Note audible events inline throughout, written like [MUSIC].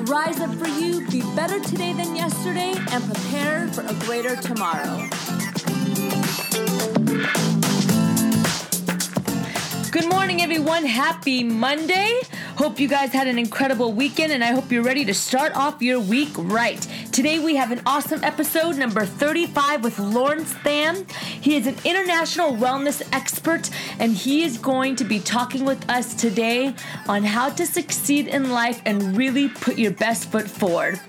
Rise up for you, be better today than yesterday, and prepare for a greater tomorrow. Good morning, everyone. Happy Monday. Hope you guys had an incredible weekend, and I hope you're ready to start off your week right. Today, we have an awesome episode, number 35, with Lawrence Tham. He is an international wellness expert, and he is going to be talking with us today on how to succeed in life and really put your best foot forward.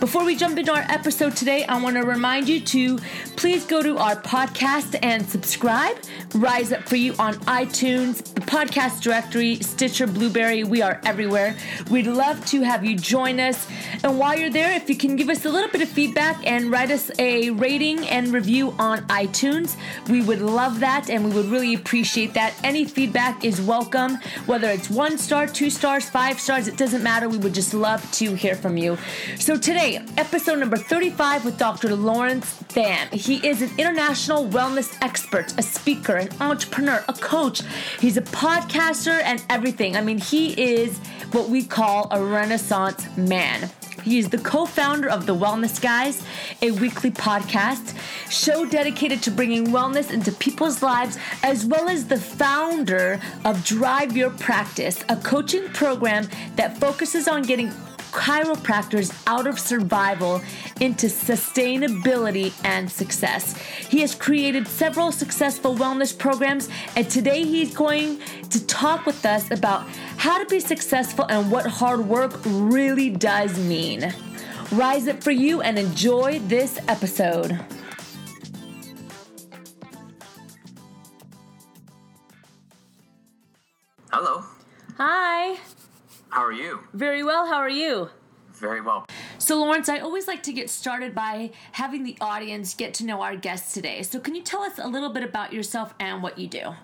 Before we jump into our episode today, I want to remind you to please go to our podcast and subscribe. Rise Up For You on iTunes, the podcast directory, Stitcher, Blubrry. We are everywhere. We'd love to have you join us. And while you're there, if you can give us a little bit of feedback and write us a rating and review on iTunes, we would love that and we would really appreciate that. Any feedback is welcome, whether it's one star, two stars, five stars, it doesn't matter. We would just love to hear from you. So today, episode number 35 with Dr. Lawrence Tham. He is an international wellness expert, a speaker, an entrepreneur, a coach. He's a podcaster and everything. I mean, he is what we call a renaissance man. He is the co founder of The Wellness Guys, a weekly podcast, show dedicated to bringing wellness into people's lives, as well as the founder of Drive Your Practice, a coaching program that focuses on getting chiropractors out of survival into sustainability and success. He has created several successful wellness programs, and today he's going to talk with us about how to be successful and what hard work really does mean. Rise up for you and enjoy this episode. Hello. Hi. How are you? Very well. How are you? Very well. So, Lawrence, I always like to get started by having the audience get to know our guests today. So, can you tell us a little bit about yourself and what you do?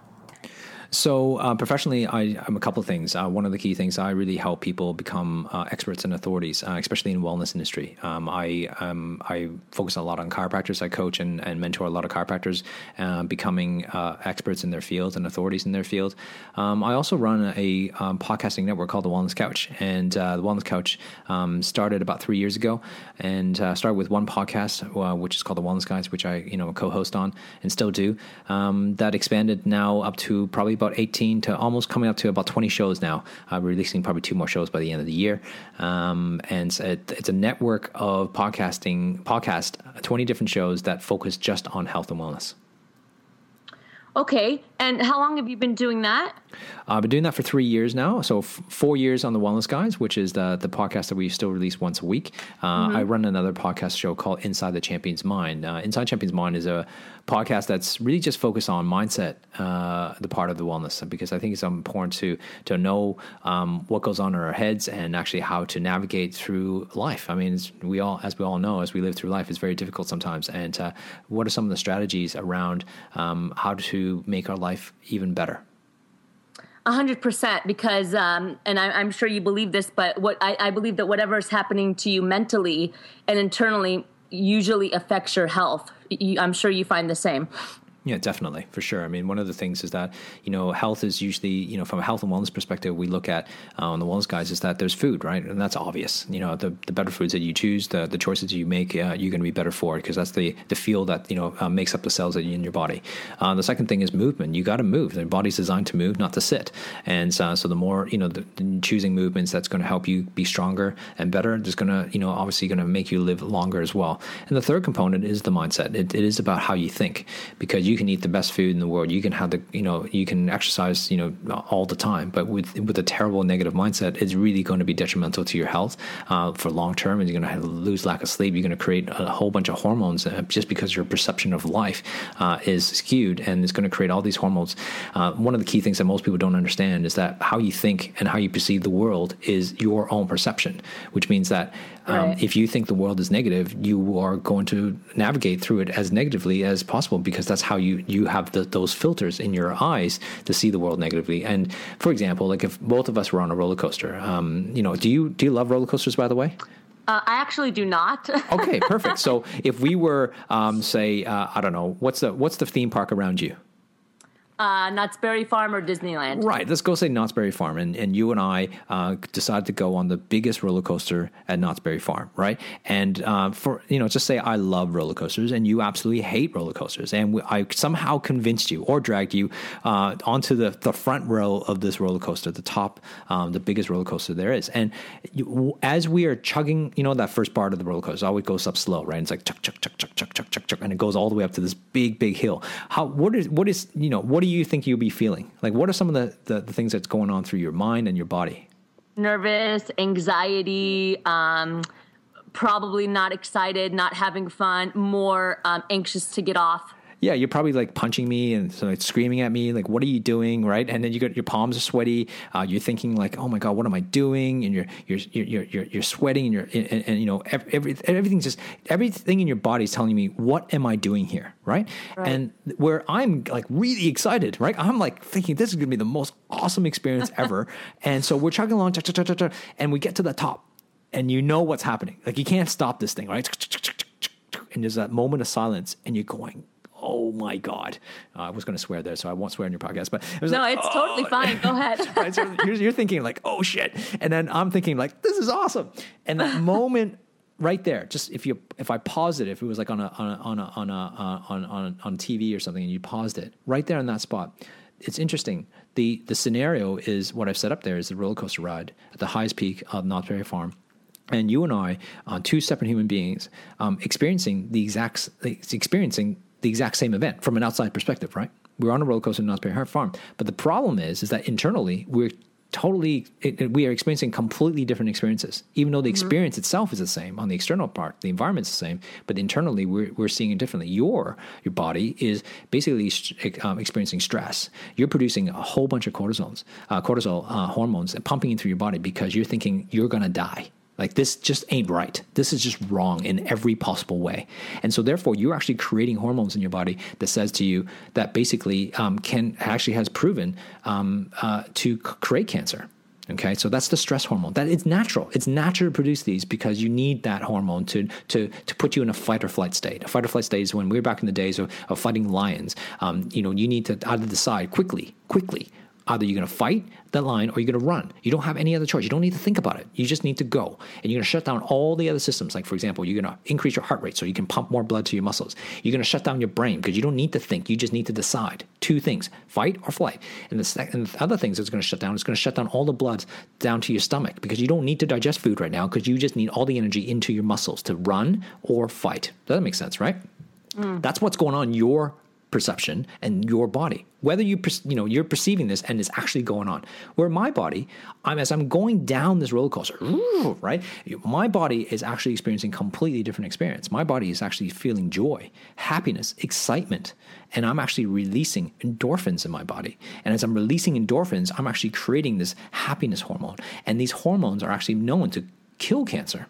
So uh, professionally, I, am a couple of things. Uh, one of the key things I really help people become uh, experts and authorities, uh, especially in wellness industry. Um, I um, I focus a lot on chiropractors. I coach and, and mentor a lot of chiropractors, uh, becoming uh, experts in their field and authorities in their field. Um, I also run a um, podcasting network called the Wellness Couch, and the Wellness Couch um, started about three years ago, and started with one podcast, which is called the Wellness Guys, which I you know co-host on and still do. Um, that expanded now up to probably about 18 to almost coming up to about 20 shows now. Uh, releasing probably two more shows by the end of the year. Um, and it's a network of podcasting, podcast, 20 different shows that focus just on health and wellness. Okay. And how long have you been doing that? Uh, I've been doing that for three years now. So f- four years on the Wellness Guys, which is the the podcast that we still release once a week. Uh, mm-hmm. I run another podcast show called Inside the Champion's Mind. Uh, Inside Champion's Mind is a podcast that's really just focused on mindset, uh, the part of the wellness, because I think it's important to to know um, what goes on in our heads and actually how to navigate through life. I mean, we all, as we all know, as we live through life, it's very difficult sometimes. And uh, what are some of the strategies around um, how to make our life even better? A hundred percent, because, um, and I, am sure you believe this, but what I, I believe that whatever is happening to you mentally and internally usually affects your health. I'm sure you find the same. Yeah, definitely, for sure. I mean, one of the things is that you know health is usually you know from a health and wellness perspective, we look at uh, on the wellness guys is that there's food, right, and that's obvious. You know, the, the better foods that you choose, the the choices you make, uh, you're going to be better for it because that's the the fuel that you know uh, makes up the cells that in your body. Uh, the second thing is movement. You got to move. The body's designed to move, not to sit. And uh, so the more you know, the, choosing movements that's going to help you be stronger and better. There's going to you know obviously going to make you live longer as well. And the third component is the mindset. It, it is about how you think because you can eat the best food food in the world. You can have the you know you can exercise you know all the time, but with with a terrible negative mindset, it's really going to be detrimental to your health uh, for long term. And you're going to lose lack of sleep. You're going to create a whole bunch of hormones uh, just because your perception of life uh, is skewed, and it's going to create all these hormones. Uh, one of the key things that most people don't understand is that how you think and how you perceive the world is your own perception, which means that Um, Right. if you think the world is negative, you are going to navigate through it as negatively as possible because that's how you you have the, those filters in your eyes to see the world negatively. And for example, like if both of us were on a roller coaster, um, you know, do you do you love roller coasters? By the way. Uh, I actually do not. [LAUGHS] Okay, perfect. so if we were, um, say, uh, I don't know, what's the what's the theme park around you? uh, Knott's Berry Farm or Disneyland. Right. Let's go say Knott's Berry Farm, and, and you and I uh, to go on the biggest roller coaster at Knott's Berry Farm, right? And uh, for you know, just say I love roller coasters, and you absolutely hate roller coasters, and we, I somehow convinced you or dragged you uh, onto the the front row of this roller coaster, the top, um, the biggest roller coaster there is. And you, as we are chugging, you know, that first part of the roller coaster, always goes up slow, right? And it's like chuck, chuck, chuck, chuck, chuck, chuck, chuck, and it goes all the way up to this big, big hill. How? What is? What is? You know, what do think you'll be feeling? Like, what are some of the, the, the things that's going on through your mind and your body? Nervous, anxiety, um, probably not excited, not having fun, more um, anxious to get off. Yeah, you're probably like punching me and so like screaming at me, like, "What are you doing?" Right? And then you got your palms are sweaty. Uh, you're thinking like, "Oh my god, what am I doing?" And you're you're you're you're, you're sweating, and you're and, and you know every, everything's just everything in your body is telling me, "What am I doing here?" Right? Right. And where I'm like really excited, right? I'm like thinking this is going to be the most awesome experience ever. [LAUGHS] and so we're chugging along, and we get to the top, and you know what's happening. Like you can't stop this thing, right? And there's that moment of silence, and you're going, "Oh my god!" Uh, I was going to swear there, so I won't swear in your podcast. But it was No, like, it's "Oh." totally fine. Go ahead. [LAUGHS] right? So you're, you're thinking like, "Oh shit," and then I'm thinking like, "This is awesome." And that [LAUGHS] moment right there, just if you if I paused it, if it was like on a on a on a on a, uh, on on on TV or something, and you paused it right there in that spot, it's interesting. the The scenario is what I've set up there is the roller coaster ride at the highest peak of Knott's Berry Farm. And you and I, uh, two separate human beings, um, experiencing the exact experiencing the exact same event from an outside perspective, right? We're on a roller coaster in Knott's Berry Farm, but the problem is, is that internally we're totally it, we are experiencing completely different experiences. Even though the experience itself is the same on the external part the environment's the same but internally we're, we're seeing it differently. Your your body is basically um, experiencing stress. You're producing a whole bunch of cortisols uh, cortisol uh, hormones pumping in through your body because you're thinking you're going to die like this just ain't right. This is just wrong in every possible way. And so therefore you're actually creating hormones in your body that says to you that basically um, can actually has proven um, uh, to c- create cancer. Okay, so that's the stress hormone. That it's natural. It's natural to produce these because you need that hormone to to to put you in a fight or flight state. A fight or flight state is when we were back in the days of, of fighting lions. Um, you know, you need to either decide quickly, quickly, Either you're going to fight that line or you're going to run. You don't have any other choice. You don't need to think about it. You just need to go. And you're going to shut down all the other systems. Like, for example, you're going to increase your heart rate so you can pump more blood to your muscles. You're going to shut down your brain because you don't need to think. You just need to decide two things fight or flight. And the, sec- and the other things it's going to shut down is going to shut down all the blood down to your stomach because you don't need to digest food right now because you just need all the energy into your muscles to run or fight. Does that make sense, right? Mm. That's what's going on in your perception and your body. Whether you you know you're perceiving this and it's actually going on. Where my body i'm as i'm going down this roller coaster right? My body is actually experiencing completely different experience. My body is actually feeling joy happiness excitement and i'm actually releasing endorphins in my body. And as i'm releasing endorphins i'm actually creating this happiness hormone. And these hormones are actually known to kill cancer.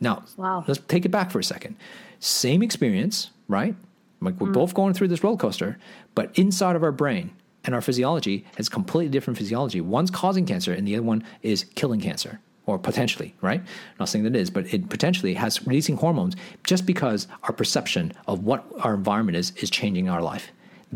Now, Wow. let's take it back for a second. Same experience, right? Like we're hmm. both going through this roller coaster, but inside of our brain and our physiology has completely different physiology. One's causing cancer, and the other one is killing cancer, or potentially, right? not saying that it is, but it potentially has releasing hormones just because our perception of what our environment is is changing our life.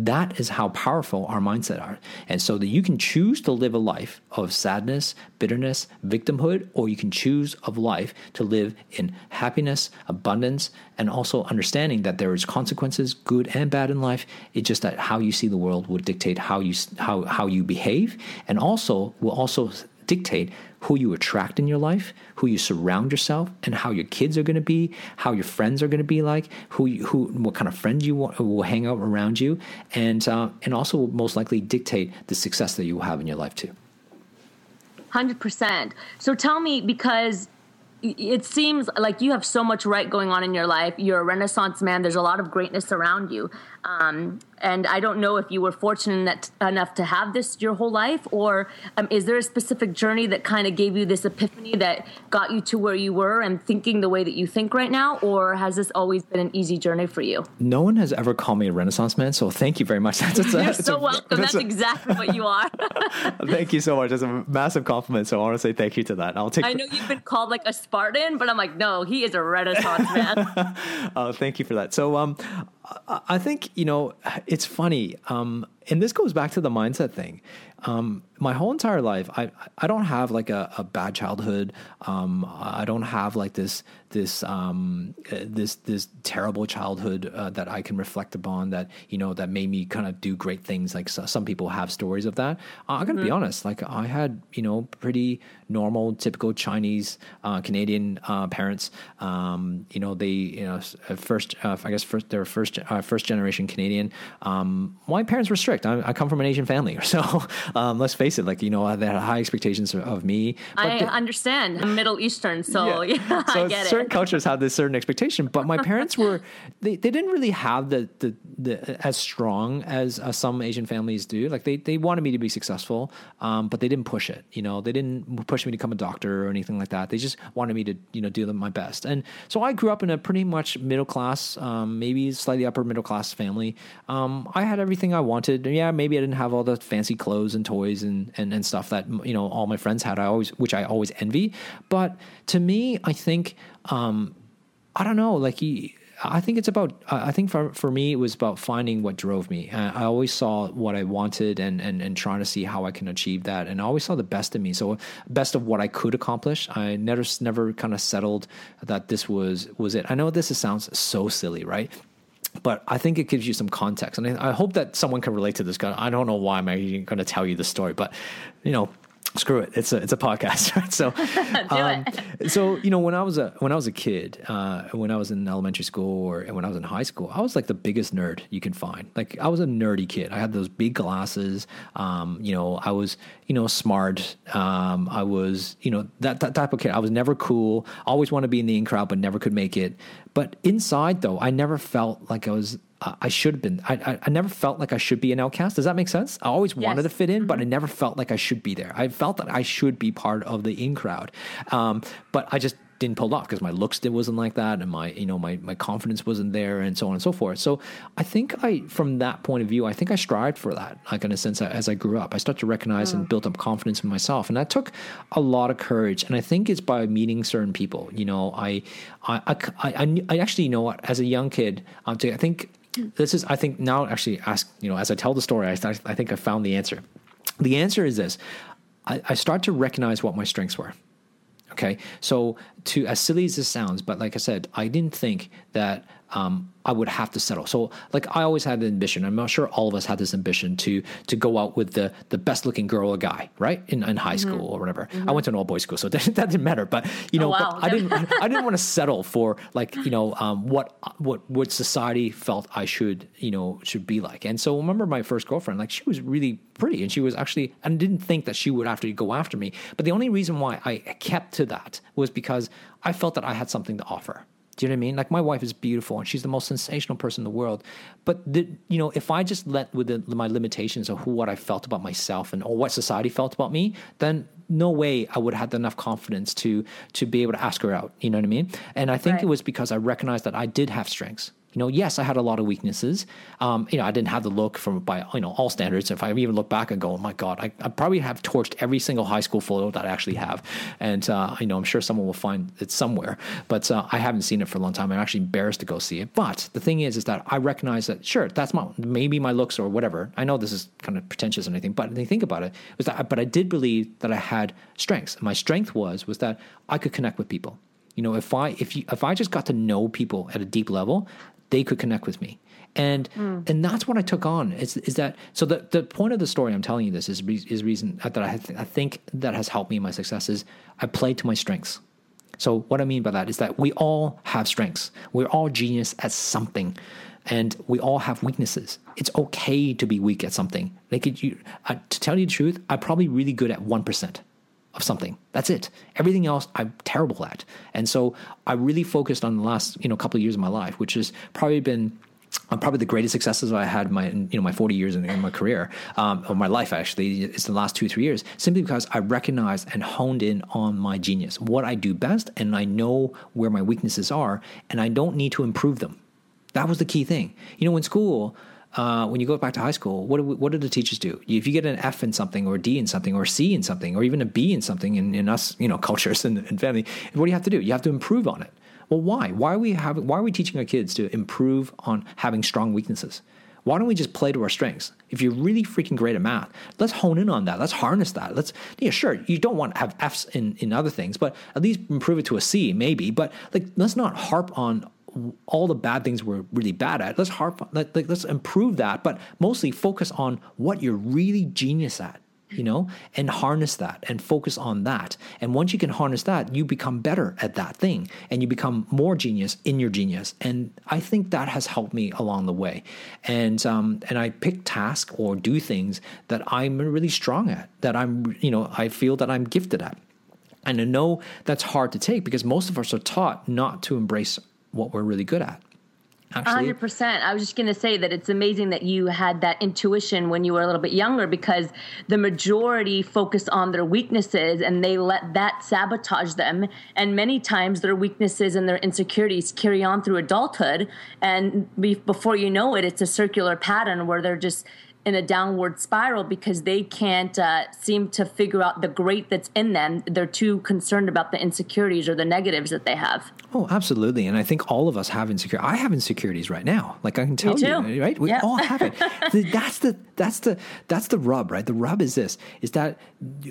That is how powerful our mindset are. And so that you can choose to live a life of sadness, bitterness, victimhood, or you can choose of life to live in happiness, abundance, and also understanding that there is consequences, good and bad in life. It's just that how you see the world will dictate how you how how you behave, and also will also dictate who you attract in your life, who you surround yourself, and how your kids are going to be, how your friends are going to be like, who you, who what kind of friends you want, will hang out around you, and uh, and also will most likely dictate the success that you will have in your life too. Hundred percent. So tell me, because it seems like you have so much right going on in your life. You're a Renaissance man. There's a lot of greatness around you. Um, and I don't know if you were fortunate enough to have this your whole life, or um, is there a specific journey that kind of gave you this epiphany that got you to where you were and thinking the way that you think right now, or has this always been an easy journey for you? No one has ever called me a Renaissance man, so thank you very much. [LAUGHS] That's, that's You're so a, welcome. That's, that's exactly what you are. [LAUGHS] thank you so much. That's a massive compliment. So I want to say thank you to that. I'll take. I know you've been called like a Spartan, but I'm like, no, he is a Renaissance man. [LAUGHS] oh, thank you for that. So, um, I think you know it's funny, um, and this goes back to the mindset thing. Um, my whole entire life, I I don't have like a, a bad childhood. Um, I don't have like this this um, this this terrible childhood uh, that I can reflect upon that you know that made me kind of do great things. Like so, some people have stories of that. I'm gonna mm-hmm. be honest. Like I had you know pretty normal, typical Chinese uh, Canadian uh, parents. Um, you know they you know first uh, I guess first they're first uh, first generation Canadian. Um, my parents were strict. I, I, come from an Asian family, [LAUGHS] so um, let's face it. Like you know they had high expectations of me. I understand. I'm Middle Eastern, so yeah, [LAUGHS] yeah so I get it certain cultures have this certain expectation, but my parents were they, they didn't really have the, the, the as strong as uh, some Asian families do. Like they they wanted me to be successful, um, but they didn't push it. You know, they didn't push me to become a doctor or anything like that. They just wanted me to you know do my best. And so I grew up in a pretty much middle class, um, maybe slightly upper middle class family. Um, I had everything I wanted. Yeah, maybe I didn't have all the fancy clothes and toys and, and and stuff that you know all my friends had. I always which I always envy, but to me, I think um, I don't know, like he, I think it's about. I think for for me, it was about finding what drove me. I always saw what I wanted and and and trying to see how I can achieve that. And I always saw the best in me. So best of what I could accomplish. I never never kind of settled that this was was it. I know this sounds so silly, right? But I think it gives you some context, and I, I hope that someone can relate to this. Guy. I don't know why I'm going to tell you the story, but you know, screw it. It's a it's a podcast [LAUGHS] right? So [LAUGHS] um, so you know when i was a when i was a kid uh, when i was in elementary school or when i was in high school i was like the biggest nerd you can find. Like i was a nerdy kid. I had those big glasses. Um, you know i was you know smart. Um, i was you know that, that type of kid. I was never cool. Always want to be in the in crowd but never could make it. But inside though i never felt like i was I should have been. I, I, I, never felt like I should be an outcast. Does that make sense? I always yes. wanted to fit in, mm-hmm. but I mm-hmm. never felt like I should be there. I felt that I should be part of the in crowd, um, but I just didn't pull off because my looks wasn't like that, and my you know my my confidence wasn't there, and so on and so forth. So I think I, from that point of view, I think I strived for that. Like in a sense, as I grew up, I started to recognize mm. and build up confidence in myself, and that took a lot of courage. And I think it's by meeting certain people. You know, I I I, I, I actually you know what as a young kid, um, I think this is, I think, now actually ask, you know, as I tell the story, I, I think I found the answer. The answer is this I, I start to recognize what my strengths were. Okay. So, to as silly as this sounds, but like I said, I didn't think that um, I would have to settle. So like I always had the ambition. I'm not sure all of us had this ambition to to go out with the the best looking girl or guy, right? In, in high mm-hmm. school or whatever. Mm-hmm. I went to an all boys school, so [LAUGHS] that, that, didn't matter. But you know, oh, wow. I didn't [LAUGHS] I didn't want to settle for like you know um, what what what society felt I should you know should be like. And so remember my first girlfriend, like she was really pretty, and she was actually I didn't think that she would have to go after me. But the only reason why I kept to that was because I felt that I had something to offer. Do you know what I mean? Like my wife is beautiful and she's the most sensational person in the world. But the, you know, if I just let with the, my limitations of who what I felt about myself and or what society felt about me, then no way I would have had enough confidence to to be able to ask her out. You know what I mean? And I think right. it was because I recognized that I did have strengths. You know, yes, I had a lot of weaknesses. Um, you know, I didn't have the look from by you know all standards. If I even look back and go, oh my god, I, I probably have torched every single high school photo that I actually have, and uh, you know, I'm sure someone will find it somewhere, but uh, I haven't seen it for a long time. I'm actually embarrassed to go see it. But the thing is, is that I recognize that sure, that's my maybe my looks or whatever. I know this is kind of pretentious and anything, but when you think about it, was that but I did believe that I had strengths. my strength was was that I could connect with people. You know, if I if you if I just got to know people at a deep level, they could connect with me and mm. and that's what I took on is is that so the the point of the story I'm telling you this is is reason that I, I think that has helped me in my success is I play to my strengths. So what I mean by that is that we all have strengths. We're all genius at something, and we all have weaknesses. It's okay to be weak at something. Like it, you, uh, to tell you the truth, I'm probably really good at one percent of something. That's it. Everything else I'm terrible at. And so I really focused on the last, you know, couple of years of my life, which has probably been uh, probably the greatest successes I had my you know my 40 years in, in my career um, or my life actually it's the last two three years simply because I recognized and honed in on my genius what I do best and I know where my weaknesses are and I don't need to improve them that was the key thing you know in school uh, when you go back to high school, what do, what do the teachers do? If you get an F in something, or a D in something, or a C in something, or even a B in something in, in us, you know, [LAUGHS] cultures and, and family, what do you have to do? You have to improve on it. Well, why? Why are we having? Why are we teaching our kids to improve on having strong weaknesses? Why don't we just play to our strengths? If you're really freaking great at math, let's hone in on that. Let's harness that. Let's yeah, sure. You don't want to have Fs in in other things, but at least improve it to a C, maybe. But like, let's not harp on all the bad things we're really bad at. Let's harp. Like, let's improve that, but mostly focus on what you're really genius at you know, and harness that and focus on that. And once you can harness that, you become better at that thing and you become more genius in your genius. And I think that has helped me along the way. And um, and I pick tasks or do things that I'm really strong at, that I'm, you know, I feel that I'm gifted at. And I know that's hard to take because most of us are taught not to embrace what we're really good at. Actually. 100%. I was just going to say that it's amazing that you had that intuition when you were a little bit younger because the majority focus on their weaknesses and they let that sabotage them. And many times their weaknesses and their insecurities carry on through adulthood. And before you know it, it's a circular pattern where they're just in a downward spiral because they can't uh, seem to figure out the great that's in them. They're too concerned about the insecurities or the negatives that they have. Oh, absolutely. And I think all of us have insecurity. I have insecurities right now. Like I can tell you, right? We all have it. [LAUGHS] that's the that's the that's the rub, right? The rub is this: is that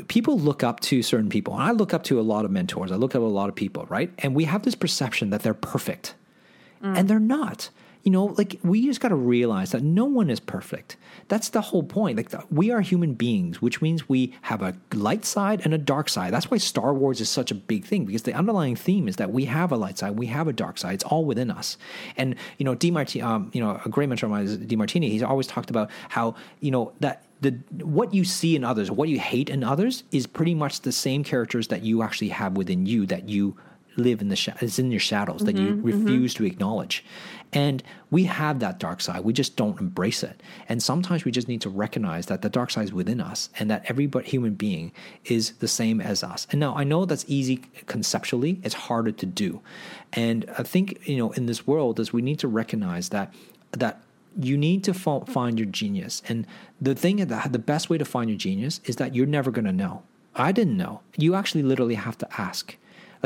people look up to certain people, and I look up to a lot of mentors. I look up to a lot of people, right? And we have this perception that they're perfect, mm. and they're not you know, like we just got to realize that no one is perfect. That's the whole point. Like the, we are human beings, which means we have a light side and a dark side. That's why Star Wars is such a big thing because the underlying theme is that we have a light side, we have a dark side. It's all within us. And you know, Demartini, um, you know, a great mentor of mine is Demartini. He's always talked about how you know that the what you see in others, what you hate in others, is pretty much the same characters that you actually have within you that you live in the sh- it's in your shadows that you mm-hmm, mm-hmm. refuse mm-hmm. to acknowledge. And we have that dark side we just don't embrace it. And sometimes we just need to recognize that the dark side is within us and that every human being is the same as us. And now i know that's easy conceptually it's harder to do. And i think you know in this world is we need to recognize that that you need to find your genius. And the thing that the best way to find your genius is that you're never going to know. I didn't know. You actually literally have to ask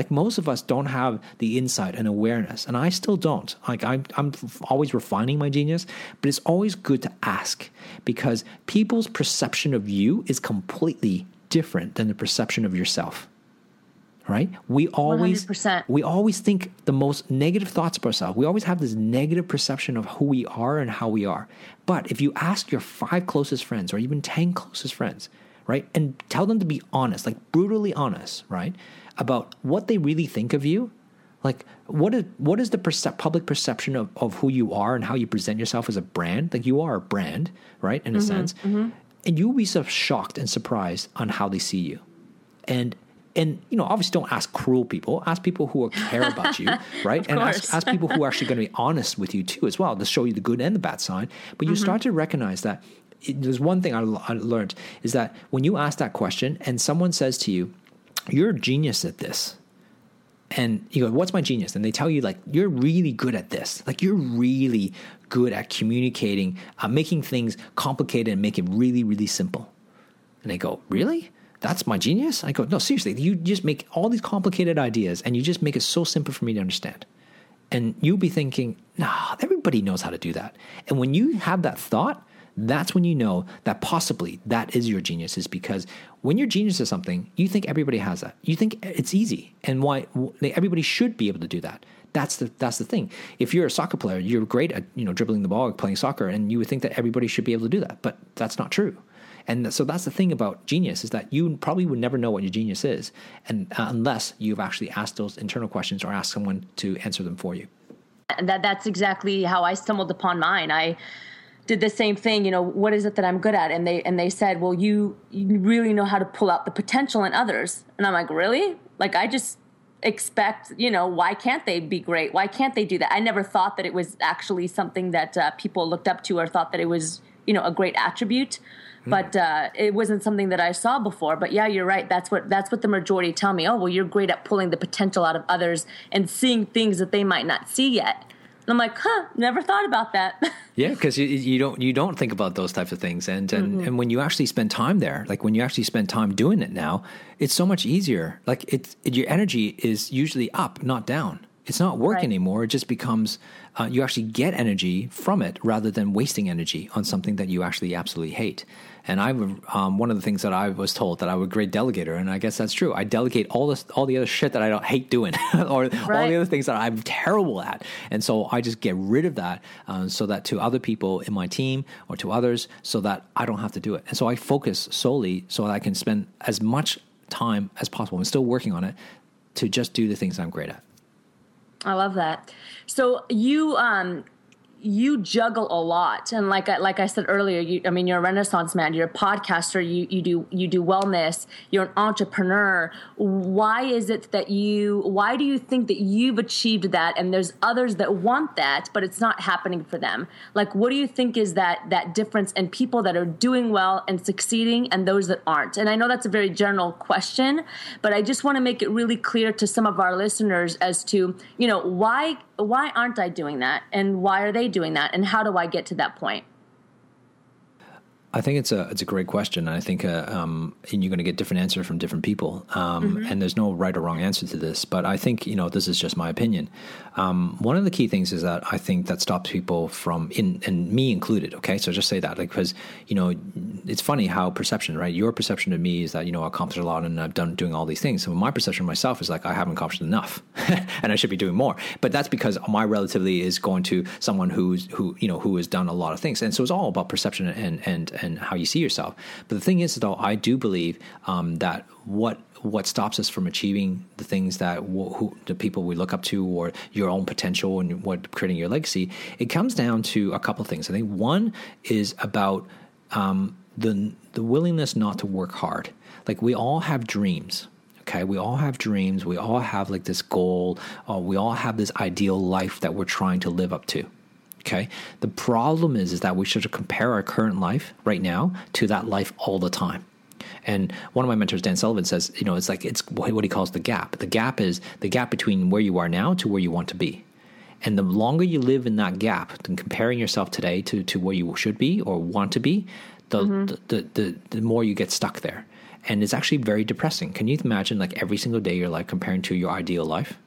like most of us don't have the insight and awareness, and I still don't. Like I'm, I'm always refining my genius, but it's always good to ask because people's perception of you is completely different than the perception of yourself right we always 100%. we always think the most negative thoughts of ourselves we always have this negative perception of who we are and how we are but if you ask your five closest friends or even 10 closest friends right and tell them to be honest like brutally honest right about what they really think of you? Like what is what is the percep- public perception of, of who you are and how you present yourself as a brand? Like you are a brand right in a mm-hmm, sense. mm-hmm. and you'll be so shocked and surprised on how they see you. And and you know obviously don't ask cruel people. Ask people who care about you [LAUGHS] right? And ask, ask people who are actually going to be [LAUGHS] honest with you too as well to show you the good and the bad side. But you mm-hmm. start to recognize that it, there's one thing I, I learned is that when you ask that question and someone says to you you're a genius at this. And you go, what's my genius? And they tell you, like, you're really good at this. Like, you're really good at communicating, uh, making things complicated and make it really, really simple. And they go, really? That's my genius? I go, no, seriously. You just make all these complicated ideas and you just make it so simple for me to understand. And you'll be thinking, nah, everybody knows how to do that. And when you have that thought, that's when you know that possibly that is your genius is because when you're genius at something you think everybody has that. You think it's easy and why everybody should be able to do that. That's the that's the thing. If you're a soccer player you're great at you know dribbling the ball playing soccer and you would think that everybody should be able to do that but that's not true. And so that's the thing about genius is that you probably would never know what your genius is and uh, unless you've actually asked those internal questions or asked someone to answer them for you. That that's exactly how I stumbled upon mine. I did the same thing you know what is it that i'm good at? And they and they said well you you really know how to pull out the potential in others. And i'm like really? Like i just expect you know why can't they be great? Why can't they do that? I never thought that it was actually something that uh, people looked up to or thought that it was you know a great attribute. But uh, it wasn't something that i saw before. But yeah you're right. That's what that's what the majority tell me. Oh well you're great at pulling the potential out of others and seeing things that they might not see yet and i'm like huh never thought about that [LAUGHS] Yeah, because you, you don't you don't think about those types of things, and and, Mm-hmm. and when you actually spend time there, like when you actually spend time doing it now, it's so much easier. Like it's it, your energy is usually up, not down. It's not work Right. anymore. It just becomes uh, you actually get energy from it rather than wasting energy on something that you actually absolutely hate. And I um, one of the things that I was told that I was a great delegator, and I guess that's true. I delegate all this all the other shit that I don't hate doing, [LAUGHS] or all the other things that I'm terrible at. And so I just get rid of that um, so that to other people in my team or to others, so that I don't have to do it. And so I focus solely so that I can spend as much time as possible. I'm still working on it to just do the things I'm great at. I love that. So you um you juggle a lot. And like I, like I said earlier you I mean you're a renaissance man you're a podcaster you you do you do wellness you're an entrepreneur. Why is it that you why do you think that you've achieved that and there's others that want that but it's not happening for them? Like what do you think is that that difference in people that are doing well and succeeding and those that aren't? And I know that's a very general question but I just want to make it really clear to some of our listeners as to you know why why aren't I doing that? And why are they doing that? And how do I get to that point I think it's a it's a great question, and I think uh, um, and you're going to get different answers from different people, um, and there's no right or wrong answer to this. But I think you know this is just my opinion. Um, one of the key things is that I think that stops people from in and me included. Okay, so just say that like because you know it's funny how perception, right? Your perception of me is that you know I accomplished a lot and I've done doing all these things. So my perception of myself is like I haven't accomplished enough, [LAUGHS] and I should be doing more. But that's because my relatively is going to someone who's who you know who has done a lot of things, and so it's all about perception and and and how you see yourself. But the thing is, though, I do believe um, that what what stops us from achieving the things that wh- who, the people we look up to or your own potential and what creating your legacy, it comes down to a couple of things. I think one is about um, the the willingness not to work hard. Like we all have dreams. Okay, we all have dreams. We all have like this goal. Uh, we all have this ideal life that we're trying to live up to. Okay. The problem is, is that we should compare our current life right now to that life all the time. And one of my mentors, Dan Sullivan, says, you know, it's like it's what he calls the gap. The gap is the gap between where you are now to where you want to be. And the longer you live in that gap, and comparing yourself today to, to where you should be or want to be, the, mm-hmm. the, the, the, the more you get stuck there. And it's actually very depressing. Can you imagine like every single day you're like comparing to your ideal life?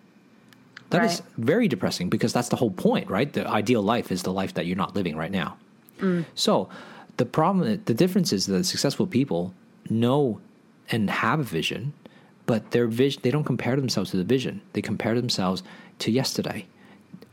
That is Right. very depressing because that's the whole point, right? The ideal life is the life that you're not living right now. Mm. So the problem, the difference is that successful people know and have a vision, but their vision, they don't compare themselves to the vision. They compare themselves to yesterday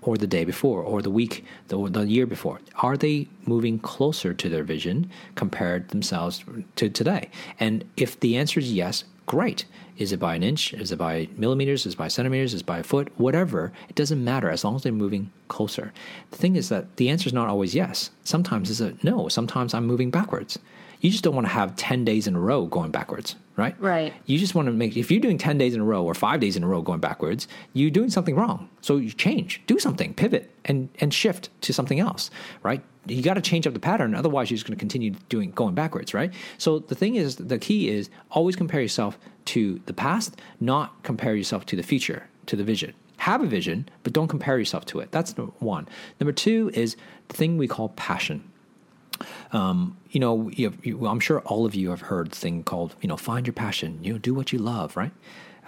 or the day before or the week the, or the year before are they moving closer to their vision compared themselves to today and if the answer is yes great. Is it by an inch? Is it by millimeters? Is it by centimeters? Is it by a foot? Whatever. It doesn't matter as long as they're moving closer. The thing is that the answer is not always yes. Sometimes it's a no. Sometimes i'm moving backwards. You just don't want to have 10 days in a row going backwards right? Right. you just want to make if you're doing 10 days in a row or 5 days in a row going backwards you're doing something wrong. So you change. Do something. Pivot and and shift to something else right you got to change up the pattern otherwise you're just going to continue doing going backwards right? So the thing is the key is always compare yourself to the past not compare yourself to the future to the vision. Have a vision but don't compare yourself to it. That's number one. Number two is the thing we call passion. Um, you know, you have, you, I'm sure all of you have heard the thing called, you know, find your passion, you know, do what you love, right?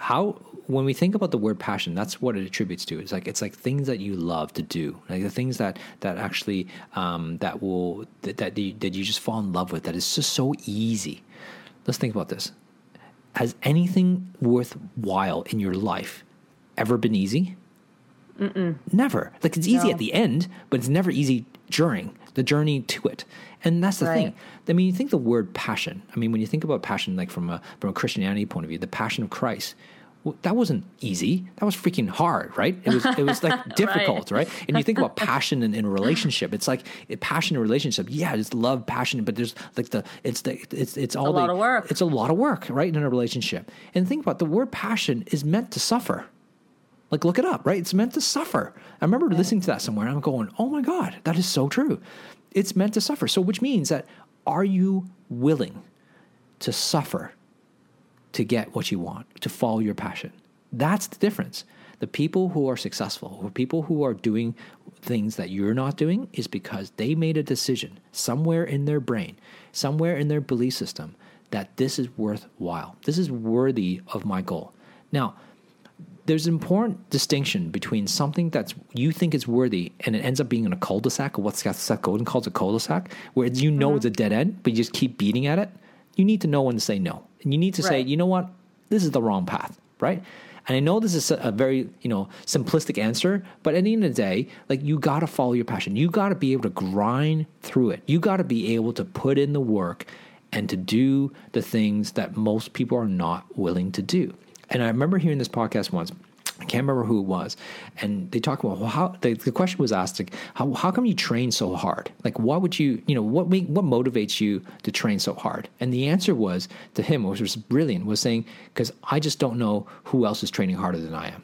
How, when we think about the word passion, that's what it attributes to. It's like, it's like things that you love to do, like the things that, that actually, um, that will, that, that, you, that you just fall in love with, that is just so easy. Let's think about this. Has anything worthwhile in your life ever been easy? Never. Like it's easy No. at the end, but it's never easy during the journey to it. And that's the thing. I mean, you think the word passion. I mean, when you think about passion, like from a from a Christianity point of view, the passion of Christ. Well, that wasn't easy. That was freaking hard, right? It was. It was like [LAUGHS] difficult, right. And you think about [LAUGHS] passion in, in a relationship. It's like passion in relationship. Yeah, it's love, passion, but there's like the it's the it's it's all a lot the- of work. It's a lot of work, right, in a relationship. And think about the word passion is meant to suffer. Like, look it up, right? It's meant to suffer. I remember listening to that somewhere and I'm going, oh my God, that is so true. It's meant to suffer. So, which means that are you willing to suffer to get what you want, to follow your passion? That's the difference. The people who are successful, or people who are doing things that you're not doing, is because they made a decision somewhere in their brain, somewhere in their belief system, that this is worthwhile. This is worthy of my goal. Now, there's an important distinction between something that you think is worthy and it ends up being in a cul-de-sac, or what Seth Godin calls a cul-de-sac, where you know mm-hmm. it's a dead end, but you just keep beating at it. You need to know when to say no, and you need to right. say, you know what, this is the wrong path, right? And I know this is a very, you know, simplistic answer, but at the end of the day, like you got to follow your passion. You got to be able to grind through it. You got to be able to put in the work and to do the things that most people are not willing to do. And I remember hearing this podcast once I can't remember who it was, and they talk about well, how the, the question was asked like how how come you train so hard? Like what would you you know what make, what motivates you to train so hard? And the answer was to him, which was brilliant, was saying because I just don't know who else is training harder than I am.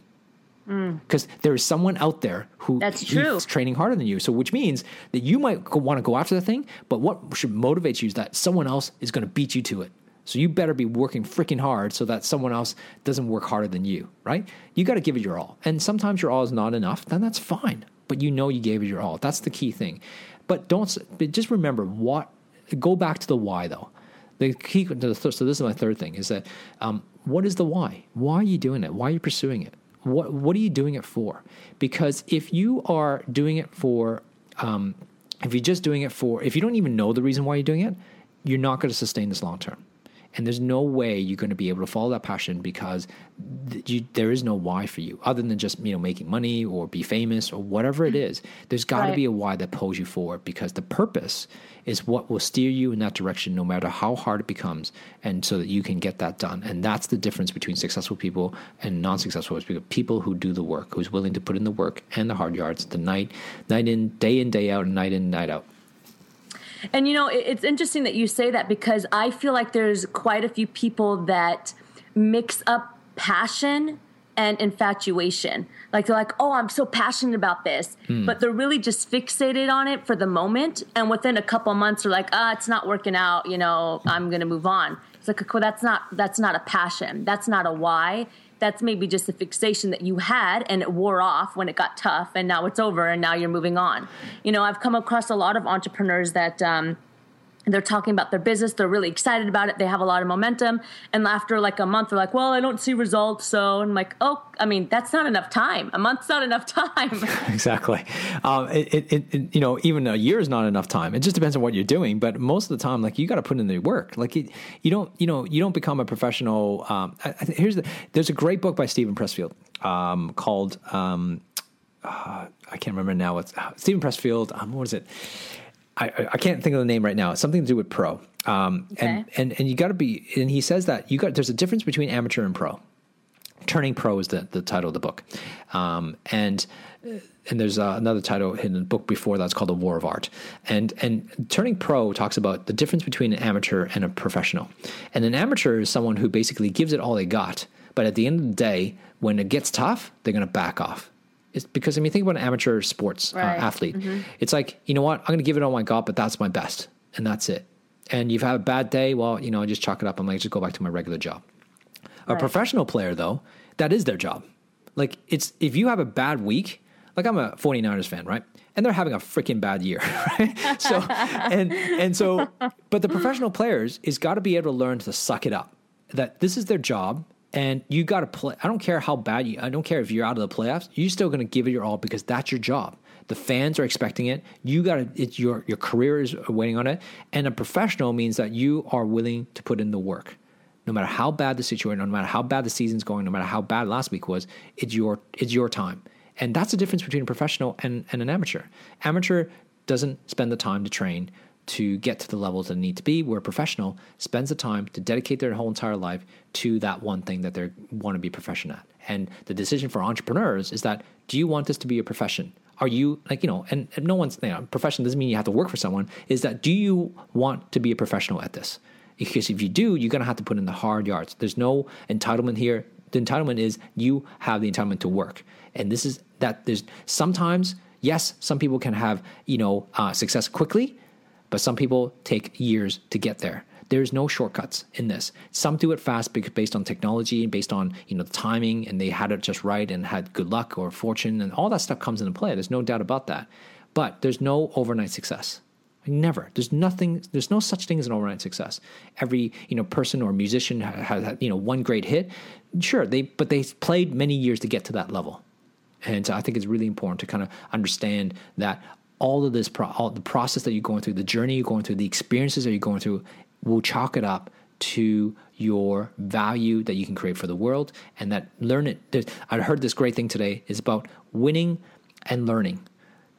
Because mm. there is someone out there who That's true. is training harder than you. So, which means that you might want to go after the thing, but what should motivate you is that someone else is going to beat you to it. So you better be working freaking hard so that someone else doesn't work harder than you, right? You got to give it your all. And sometimes your all is not enough, then that's fine. But you know you gave it your all. That's the key thing. But don't but just remember what go back to the why though. The key to the so this is my third thing is that um, what is the why? Why are you doing it? Why are you pursuing it? What what are you doing it for? Because if you are doing it for um, if you're just doing it for if you don't even know the reason why you're doing it, you're not going to sustain this long term. And there's no way you're going to be able to follow that passion because th- you, there is no why for you other than just you know making money or be famous or whatever it mm. is. There's got to right. be a why that pulls you forward because the purpose is what will steer you in that direction no matter how hard it becomes, and so that you can get that done. And that's the difference between successful people and non-successful people. People who do the work, who's willing to put in the work and the hard yards, the night, night in, day in, day out, night in, night out. And you know, it's interesting that you say that because I feel like there's quite a few people that mix up passion and infatuation. Like they're like, "Oh, I'm so passionate about this," hmm. but they're really just fixated on it for the moment, and within a couple months, they're like, "Ah, it's not working out. You know, I'm going to move on." It's like, well, that's not that's not a passion. That's not a why that's maybe just a fixation that you had and it wore off when it got tough and now it's over and now you're moving on. You know, I've come across a lot of entrepreneurs that um, they're talking about their business they're really excited about it they have a lot of momentum and after like a month they're like well i don't see results so i'm like oh i mean that's not enough time a month's not enough time [LAUGHS] exactly um, it, it, it, you know even a year is not enough time it just depends on what you're doing but most of the time like you got to put in the work like it, you don't you know you don't become a professional um, I, I, here's the there's a great book by Steven Pressfield um, called um, uh, I can't remember now. What's uh, Steven Pressfield? Um, what is it? I, I can't think of the name right now. It's something to do with pro. Um, okay. and, and, and you got to be, and he says that you got, there's a difference between amateur and pro. Turning Pro is the, the title of the book. Um, and, and there's uh, another title in the book before that's called The War of Art. And, and Turning Pro talks about the difference between an amateur and a professional. And an amateur is someone who basically gives it all they got. But at the end of the day, when it gets tough, they're going to back off it's because I mean, think about an amateur sports uh, right. uh, athlete. Mm-hmm. It's like you know what, I'm going to give it all my god, but that's my best, and that's it. And you've had a bad day, well, you know, I just chalk it up. I'm like, just go back to my regular job. Right. A professional player, though, that is their job. Like it's if you have a bad week, like I'm a 49ers fan, right? And they're having a freaking bad year, [LAUGHS] right? So and and so, but the professional players is got to be able to learn to suck it up. That this is their job and you got to play. I don't care how bad you. I don't care if you're out of the playoffs. You're still going to give it your all because that's your job. The fans are expecting it. You got to. It's your your career is waiting on it. And a professional means that you are willing to put in the work, no matter how bad the situation, no matter how bad the season's going, no matter how bad last week was. It's your it's your time, and that's the difference between a professional and, and an amateur. Amateur doesn't spend the time to train to get to the levels that need to be, where a professional spends the time to dedicate their whole entire life to that one thing that they want to be professional at. And the decision for entrepreneurs is that do you want this to be a profession? Are you like, you know, and, and no one's, you know, profession doesn't mean you have to work for someone, is that do you want to be a professional at this? Because if you do, you're going to have to put in the hard yards. There's no entitlement here. The entitlement is you have the entitlement to work, and this is that. There's sometimes yes, some people can have you know uh, success quickly, but some people take years to get there. There's no shortcuts in this. Some do it fast based on technology and based on you know the timing, and they had it just right and had good luck or fortune, and all that stuff comes into play. There's no doubt about that. But there's no overnight success. Never. There's nothing. There's no such thing as an overnight success. Every you know person or musician has you know one great hit. Sure, they but they played many years to get to that level, and so I think it's really important to kind of understand that all of this, pro- all the process that you're going through, the journey you're going through, the experiences that you're going through, will chalk it up to your value that you can create for the world, and that learn it. I heard this great thing today is about winning and learning.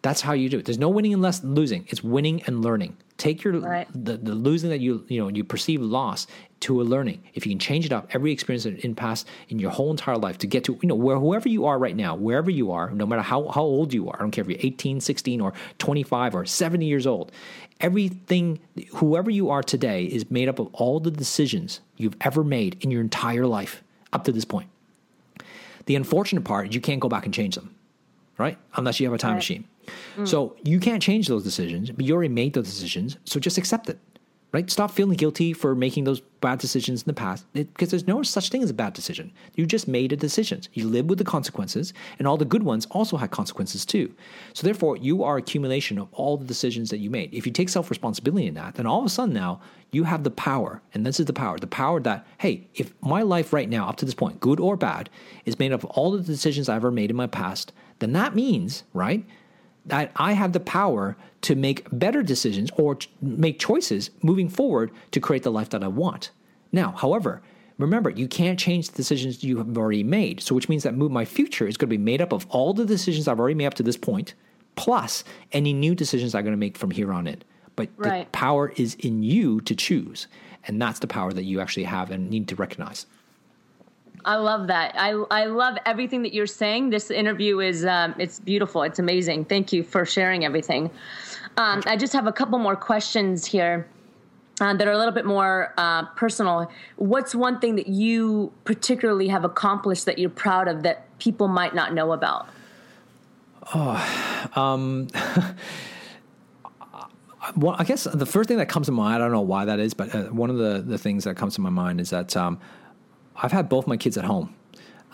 That's how you do it. There's no winning and less losing. It's winning and learning. Take your right. the, the losing that you you know you perceive loss to a learning. If you can change it up, every experience in past in your whole entire life to get to you know where whoever you are right now, wherever you are, no matter how how old you are, I don't care if you're 18, 16 or 25 or 70 years old. Everything whoever you are today is made up of all the decisions you've ever made in your entire life up to this point. The unfortunate part is you can't go back and change them, right? Unless you have a time right. machine. Mm. So you can't change those decisions, but you already made those decisions. So just accept it, right? Stop feeling guilty for making those bad decisions in the past because there's no such thing as a bad decision. You just made a decision. You live with the consequences, and all the good ones also had consequences too. So therefore, you are accumulation of all the decisions that you made. If you take self responsibility in that, then all of a sudden now you have the power, and this is the power the power that, hey, if my life right now, up to this point, good or bad, is made up of all the decisions I've ever made in my past, then that means, right? That I have the power to make better decisions or make choices moving forward to create the life that I want. Now, however, remember, you can't change the decisions you have already made. So, which means that my future is going to be made up of all the decisions I've already made up to this point, plus any new decisions I'm going to make from here on in. But right. the power is in you to choose. And that's the power that you actually have and need to recognize. I love that. I I love everything that you're saying. This interview is um, it's beautiful. It's amazing. Thank you for sharing everything. Um, I just have a couple more questions here. Uh, that are a little bit more uh, personal. What's one thing that you particularly have accomplished that you're proud of that people might not know about? Oh, um, [LAUGHS] well, I guess the first thing that comes to mind, I don't know why that is, but uh, one of the, the things that comes to my mind is that um, I've had both my kids at home.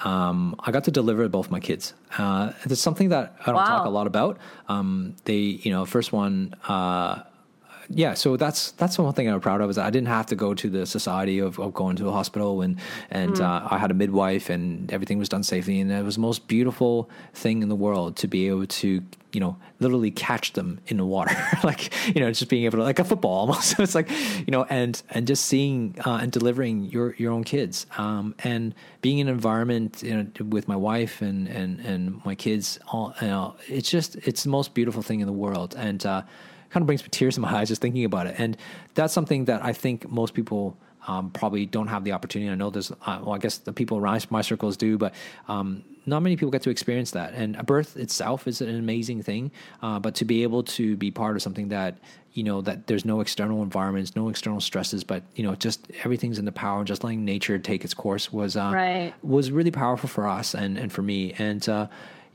Um, I got to deliver both my kids. Uh, it's something that I don't wow. talk a lot about. Um, they, you know, first one, uh, yeah, so that's that's one thing I'm proud of is I didn't have to go to the society of, of going to a hospital and and mm. uh, I had a midwife and everything was done safely and it was the most beautiful thing in the world to be able to you know literally catch them in the water. [LAUGHS] Like you know just being able to like a football [LAUGHS] almost. It's like you know and and just seeing uh, and delivering your your own kids. Um, and being in an environment you know, with my wife and and and my kids all you know it's just it's the most beautiful thing in the world. And uh, kind of brings tears in my eyes just thinking about it. And that's something that I think most people um, probably don't have the opportunity. I know there's, uh, well, I guess the people around my circles do, but um, not many people get to experience that. And a birth itself is an amazing thing, uh, but to be able to be part of something that you know that there's no external environments, no external stresses, but you know just everything's in the power, just letting nature take its course was uh, right. was really powerful for us and and for me. And uh,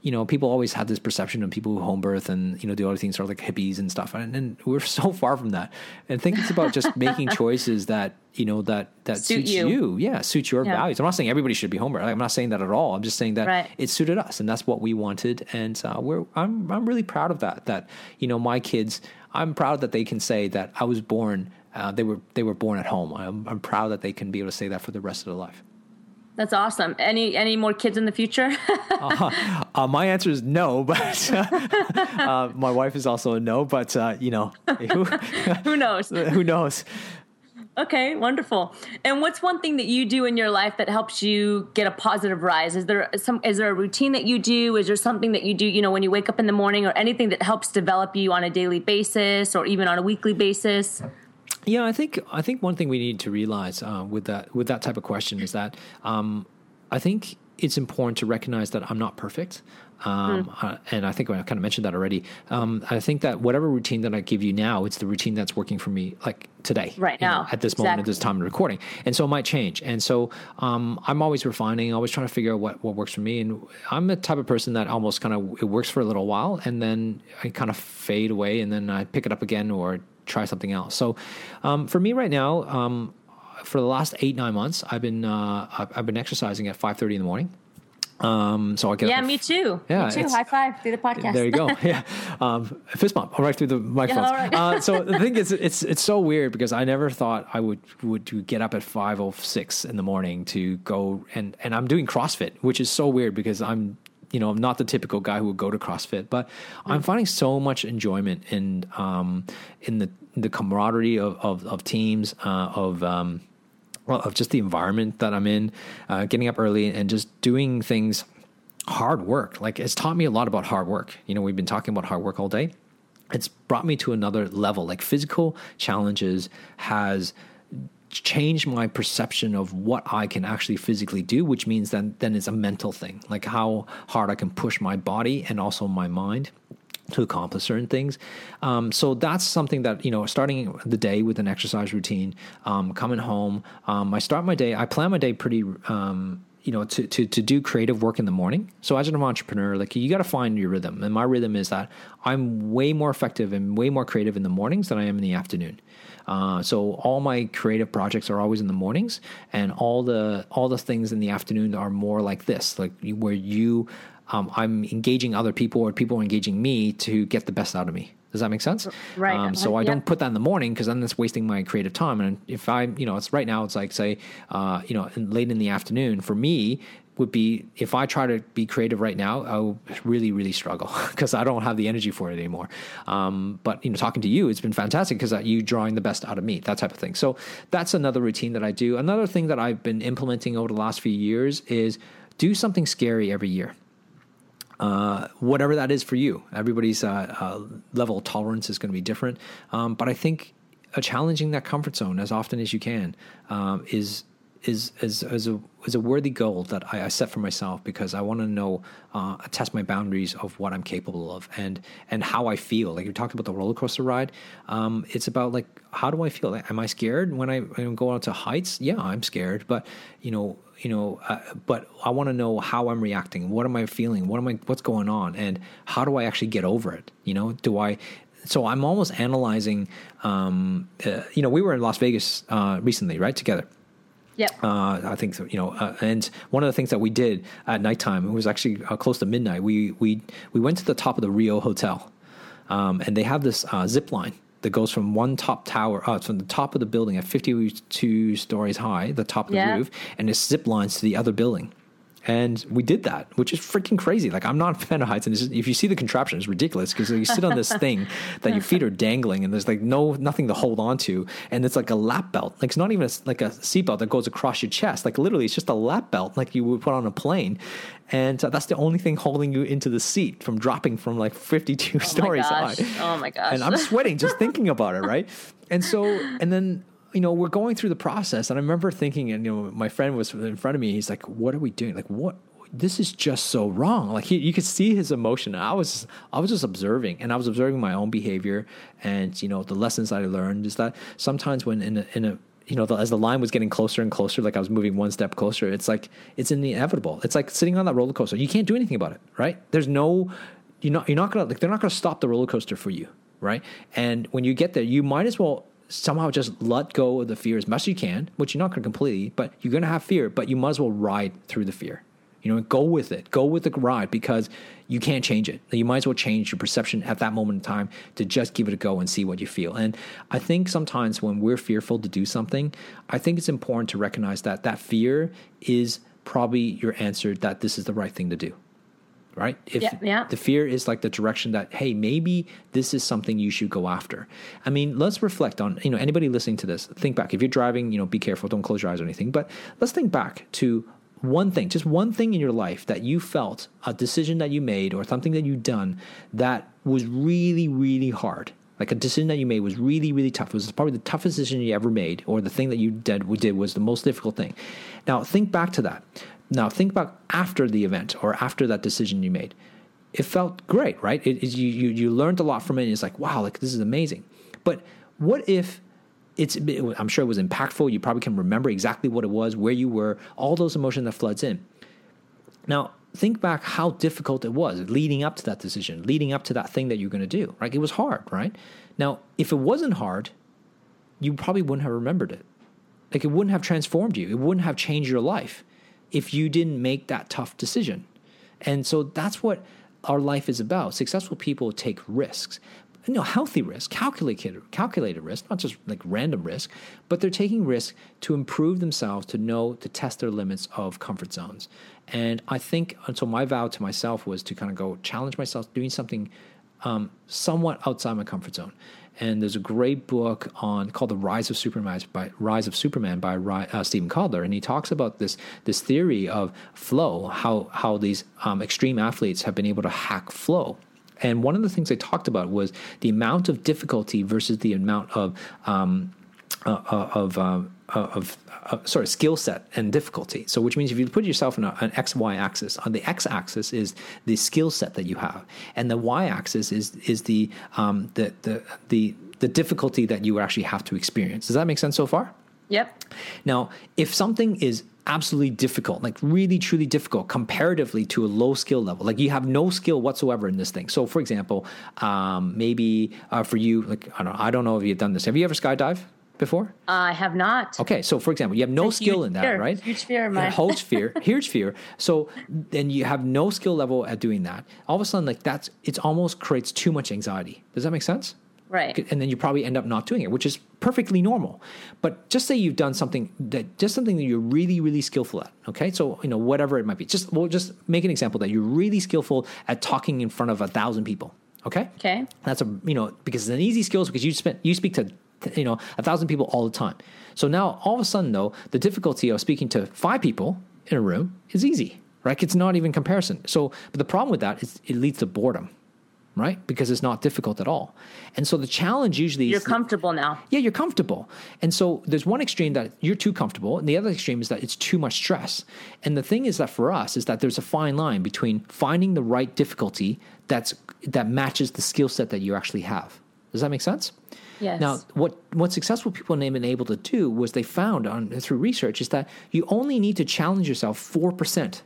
you know, people always have this perception of people who home birth and, you know, the other things are like hippies and stuff. And, and we're so [LAUGHS] far from that. And I think it's about just making [LAUGHS] choices that, you know, that, that Suit suits you. you. Yeah. Suits your yeah. values. I'm not saying everybody should be home birth. I'm not saying that at all. I'm just saying that right. it suited us and that's what we wanted. And uh, we're, I'm, I'm really proud of that, that, you know, my kids, I'm proud that they can say that I was born, uh, they were, they were born at home. I'm, I'm proud that they can be able to say that for the rest of their life. That's awesome. Any any more kids in the future? [LAUGHS] uh, uh, my answer is no, [LAUGHS] but uh, my wife is also a no. But uh, you know, [LAUGHS] who, who knows? who knows? Okay, wonderful. And what's one thing that you do in your life that helps you get a positive rise? Is there some is there a routine that you do? Is there something that you do, you know, when you wake up in the morning or anything that helps develop you on a daily basis or even on a weekly basis? Yeah, I think I think one thing we need to realize uh, with that with that type of question is that um, I think it's important to recognize that I'm not perfect. Um, Hmm. uh, and I think I kind of mentioned that already. Um, I think that whatever routine that I give you now, it's the routine that's working for me, like today, Right you know, now. at this moment, at this time of recording. And so it might change. And so um, I'm always refining, always trying to figure out what, what works for me. And I'm the type of person that almost kind of it works for a little while, and then I kind of fade away, and then I pick it up again or try something else. So um, for me right now. Um, for the last eight nine months, I've been uh, I've, been exercising at five thirty in the morning. Um, so I get Yeah, up me too. Yeah, me too. High five through the podcast. there you go. [LAUGHS] [LAUGHS] Yeah, um, fist bump right through the microphone. all right. uh, so the thing is, it's it's so weird because I never thought I would would to get up at five oh six in the morning to go and and I'm doing CrossFit, which is so weird because I'm you know I'm not the typical guy who would go to CrossFit, but I'm finding so much enjoyment in um in the the camaraderie of of, of teams uh, of um well, of just the environment that I'm in, uh, getting up early and just doing things hard work. Like it's taught me a lot about hard work. You know, we've been talking about hard work all day. It's brought me to another level. Like physical challenges has changed my perception of what I can actually physically do, which means then then it's a mental thing, like how hard I can push my body and also my mind to accomplish certain things. Um, so that's something that, you know, starting the day with an exercise routine, um, coming home, um, I start my day, I plan my day pretty, um, you know, to, to, to do creative work in the morning. So as an entrepreneur, like you got to find your rhythm. And my rhythm is that I'm way more effective and way more creative in the mornings than I am in the afternoon. Uh, so all my creative projects are always in the mornings, and all the all the things in the afternoon are more like this, like where you, um, I'm engaging other people or people are engaging me to get the best out of me. Does that make sense? Right. Um, so I don't put that in the morning because then that's wasting my creative time. And if I, you know, it's right now, it's like say, uh, you know, late in the afternoon for me would be if I try to be creative right now, I will really, really struggle [LAUGHS] because I don't have the energy for it anymore. Um, but you know, talking to you, it's been fantastic because you drawing the best out of me, that type of thing. So that's another routine that I do. Another thing that I've been implementing over the last few years is do something scary every year uh, whatever that is for you. Everybody's uh, uh, level of tolerance is going to be different. Um, but I think uh, challenging that comfort zone as often as you can um, is is is is a is a worthy goal that I, I set for myself because I want to know uh, test my boundaries of what I'm capable of and and how I feel. Like you talked about the roller coaster ride, um, it's about like how do I feel? Like, am I scared when I, when I go out to heights? Yeah, I'm scared, but you know you know uh, but i want to know how i'm reacting what am i feeling what am i what's going on and how do i actually get over it you know do i so i'm almost analyzing um, uh, you know we were in las vegas uh, recently right together Yep. uh, I think so, you know, uh, and one of the things that we did at nighttime, it was actually uh, close to midnight. We we we went to the top of the Rio Hotel, um, and they have this uh, zip line that goes from one top tower, uh, from the top of the building at fifty two stories high, the top of the roof, and it zip lines to the other building. And we did that, which is freaking crazy. Like I'm not a fan of heights, and just, if you see the contraption, it's ridiculous because you sit on this [LAUGHS] thing that your feet are dangling, and there's like no nothing to hold on to, and it's like a lap belt. Like it's not even a, like a seatbelt that goes across your chest. Like literally, it's just a lap belt, like you would put on a plane, and uh, that's the only thing holding you into the seat from dropping from like 52 oh stories high Oh my gosh. and I'm sweating just thinking about it, right? [LAUGHS] And so, and then you know we're going through the process, and I remember thinking, and you know, my friend was in front of me. He's like, "What are we doing? Like, what? This is just so wrong." Like he, you could see his emotion. I was, I was just observing, and I was observing my own behavior, and you know, the lessons I learned is that sometimes when in a, in a you know, the, as the line was getting closer and closer, like I was moving one step closer, it's like it's inevitable. It's like sitting on that roller coaster. You can't do anything about it, right? There's no, you're not, you're not gonna like they're not gonna stop the roller coaster for you, right? And when you get there, you might as well somehow just let go of the fear as much as you can, which you're not gonna completely, but you're gonna have fear, but you might as well ride through the fear. You know, go with it. Go with the ride because you can't change it. You might as well change your perception at that moment in time to just give it a go and see what you feel. And I think sometimes when we're fearful to do something, I think it's important to recognize that that fear is probably your answer that this is the right thing to do. Right? If Yeah, yeah. the fear is like the direction that, hey, maybe this is something you should go after. I mean, let's reflect on, you know, anybody listening to this, think back. If you're driving, you know, be careful, don't close your eyes or anything. But let's think back to one thing, just one thing in your life that you felt, a decision that you made or something that you done that was really, really hard. Like a decision that you made was really, really tough. It was probably the toughest decision you ever made, or the thing that you did, did was the most difficult thing. Now, think back to that. Now, think about after the event or after that decision you made. It felt great, right? It, it, you, you, you learned a lot from it. And it's like, wow, like this is amazing. But what if it's, I'm sure it was impactful. You probably can remember exactly what it was, where you were, all those emotions that floods in. Now, think back how difficult it was leading up to that decision, leading up to that thing that you're going to do. Right? It was hard, right? Now, if it wasn't hard, you probably wouldn't have remembered it. Like it wouldn't have transformed you. It wouldn't have changed your life if you didn't make that tough decision. And so that's what our life is about. Successful people take risks. You know, healthy risk, calculated, calculated risk, not just like random risk, but they're taking risk to improve themselves, to know, to test their limits of comfort zones. And I think, and so my vow to myself was to kind of go challenge myself doing something um, somewhat outside my comfort zone. And there's a great book on called The Rise of Superman by Rise of Superman by uh, Steven Kotler, and he talks about this this theory of flow, how how these um, extreme athletes have been able to hack flow. And one of the things they talked about was the amount of difficulty versus the amount of um, uh, uh of um, of uh, sorry skill set and difficulty. So, which means if you put yourself on an x y axis, on the x axis is the skill set that you have, and the y axis is is the um, the the the the difficulty that you actually have to experience. Does that make sense so far? Yep. Now, if something is absolutely difficult, like really truly difficult comparatively to a low skill level. Like you have no skill whatsoever in this thing. So, for example, um, maybe uh, for you, like I don't, know, I don't know if you've done this. Have you ever skydive? Before? Uh, I have not. Okay, so for example, you have no skill in that, fear. right? Huge fear, my huge fear, [LAUGHS] huge fear. So then you have no skill level at doing that. All of a sudden, like that's it almost creates too much anxiety. Does that make sense? Right. And then you probably end up not doing it, which is perfectly normal. But just say you've done something that just something that you're really, really skillful at. Okay. So, you know, whatever it might be. Just we'll just make an example that you're really skillful at talking in front of a thousand people. Okay. Okay. That's a you know, because it's an easy skill because you spent you speak to you know a thousand people all the time. So now all of a sudden though, the difficulty of speaking to five people in a room is easy. Right? It's not even comparison. So but the problem with that is it leads to boredom right? Because it's not difficult at all. And so the challenge usually is you're is comfortable now. Yeah, you're comfortable. And so there's one extreme that you're too comfortable, and the other extreme is that it's too much stress. And the thing is that for us is that there's a fine line between finding the right difficulty that's that matches the skill set that you actually have. Does that make sense? Yes. Now, what what successful people have been able to do was they found on through research is that you only need to challenge yourself four percent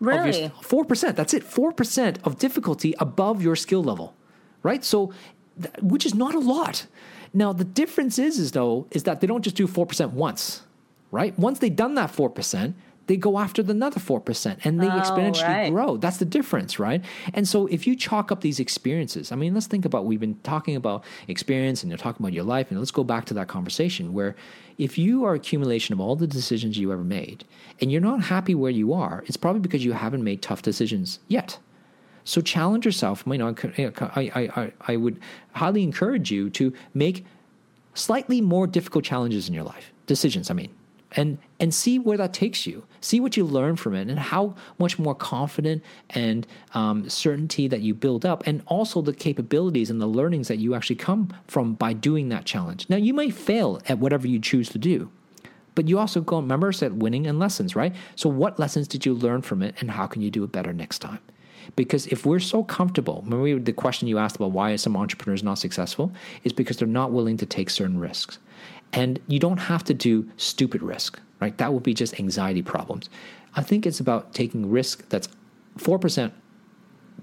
Really? Four percent. That's it. Four percent of difficulty above your skill level, right? So, which is not a lot. Now the difference is, is though, is that they don't just do four percent once, right? Once they've done that four percent, they go after the another 4% and they oh, exponentially right. grow. That's the difference, right? And so if you chalk up these experiences, I mean, let's think about we've been talking about experience and you're talking about your life, and let's go back to that conversation where if you are accumulation of all the decisions you ever made and you're not happy where you are, it's probably because you haven't made tough decisions yet. So challenge yourself. You know, I, I, I, I would highly encourage you to make slightly more difficult challenges in your life, decisions, I mean and and see where that takes you. See what you learn from it, and how much more confident and um, certainty that you build up, and also the capabilities and the learnings that you actually come from by doing that challenge. Now, you may fail at whatever you choose to do, but you also go. Remember, I said winning and lessons, right? So, what lessons did you learn from it, and how can you do it better next time? Because if we're so comfortable, remember the question you asked about why some entrepreneurs not successful is because they're not willing to take certain risks. And you don't have to do stupid risk, right? That would be just anxiety problems. I think it's about taking risk that's 4%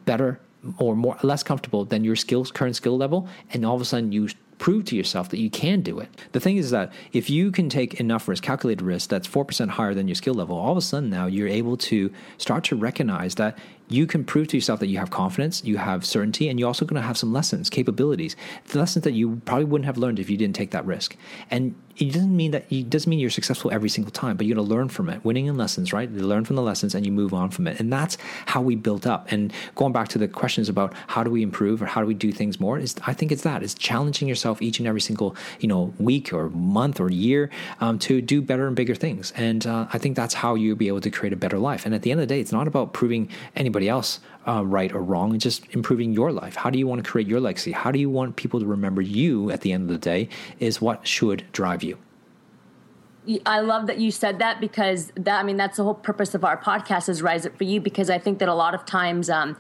better or more less comfortable than your skills current skill level and all of a sudden you prove to yourself that you can do it. The thing is that if you can take enough risk, calculated risk that's 4% higher than your skill level, all of a sudden now you're able to start to recognize that you can prove to yourself that you have confidence, you have certainty, and you're also going to have some lessons, capabilities, the lessons that you probably wouldn't have learned if you didn't take that risk. And it doesn't mean that it doesn't mean you're successful every single time, but you're going to learn from it, winning in lessons, right? You learn from the lessons and you move on from it, and that's how we build up. And going back to the questions about how do we improve or how do we do things more, is I think it's that it's challenging yourself each and every single you know week or month or year um, to do better and bigger things. And uh, I think that's how you'll be able to create a better life. And at the end of the day, it's not about proving anybody else uh, right or wrong. It's just improving your life. How do you want to create your legacy? How do you want people to remember you at the end of the day? Is what should drive you. I love that you said that because that I mean that's the whole purpose of our podcast is Rise Up for You because I think that a lot of times um,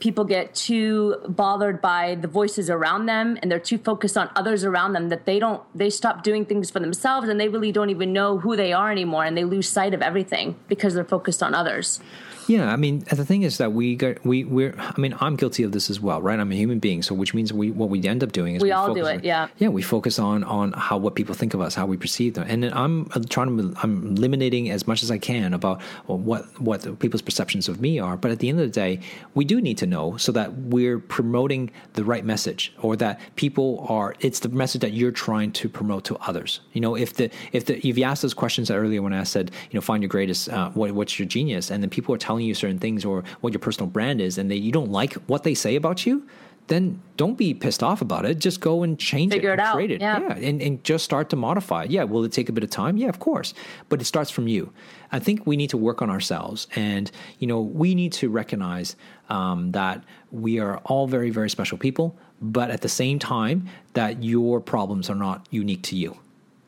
people get too bothered by the voices around them and they're too focused on others around them that they don't they stop doing things for themselves and they really don't even know who they are anymore and they lose sight of everything because they're focused on others. Yeah, I mean, the thing is that we got, we we're. I mean, I'm guilty of this as well, right? I'm a human being, so which means we what we end up doing is we, we all do it. On, yeah, yeah, we focus on on how what people think of us, how we perceive them, and I'm trying to I'm eliminating as much as I can about what what people's perceptions of me are. But at the end of the day, we do need to know so that we're promoting the right message, or that people are. It's the message that you're trying to promote to others. You know, if the if the if you asked those questions earlier when I said, you know, find your greatest, uh, what, what's your genius, and then people are telling you certain things or what your personal brand is, and they you don't like what they say about you, then don't be pissed off about it. Just go and change Figure it, it out. Create it. Yeah. yeah. And, and just start to modify it. Yeah. Will it take a bit of time? Yeah, of course. But it starts from you. I think we need to work on ourselves. And, you know, we need to recognize um, that we are all very, very special people. But at the same time, that your problems are not unique to you.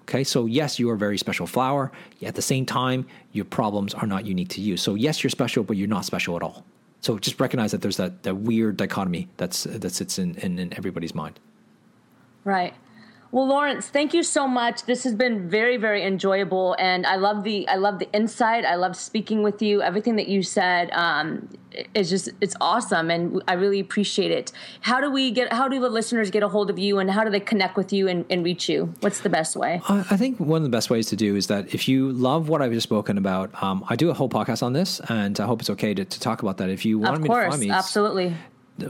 Okay, so yes, you are a very special flower. At the same time, your problems are not unique to you. So yes, you're special, but you're not special at all. So just recognize that there's that, that weird dichotomy that's that sits in, in, in everybody's mind. Right. Well, Lawrence, thank you so much. This has been very, very enjoyable, and I love the I love the insight. I love speaking with you. Everything that you said um, is just it's awesome, and I really appreciate it. How do we get? How do the listeners get a hold of you, and how do they connect with you and, and reach you? What's the best way? I think one of the best ways to do is that if you love what I've just spoken about, um, I do a whole podcast on this, and I hope it's okay to, to talk about that. If you want of me course, to find me, absolutely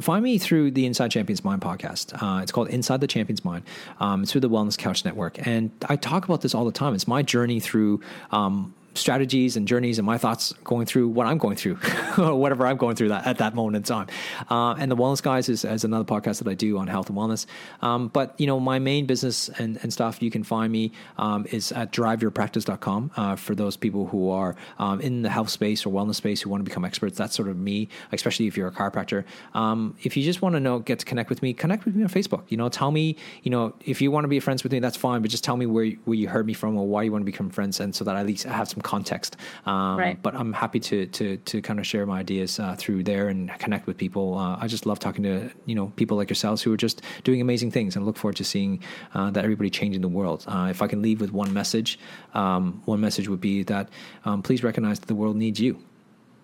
find me through the Inside Champions Mind podcast. Uh, it's called Inside the Champions Mind. Um, it's through the Wellness Couch Network, and I talk about this all the time. It's my journey through. Um, strategies and journeys and my thoughts going through what I'm going through, [LAUGHS] or whatever I'm going through that at that moment in time. Uh, and the Wellness Guys is, is, another podcast that I do on health and wellness. Um, but you know, my main business and, and stuff you can find me um, is at driveyourpractice.com uh, for those people who are um, in the health space or wellness space who want to become experts. That's sort of me, especially if you're a chiropractor. Um, if you just want to know, get to connect with me, connect with me on Facebook. You know, tell me, you know, if you want to be friends with me, that's fine. But just tell me where where you heard me from or why you want to become friends, and so that at least I have some context. Um, right. But I'm happy to to to kind of share my ideas uh, through there and connect with people. Uh, I just love talking to you know people like yourselves who are just doing amazing things, and look forward to seeing uh, that everybody changing the world. Uh, if I can leave with one message, um, one message would be that um, please recognize that the world needs you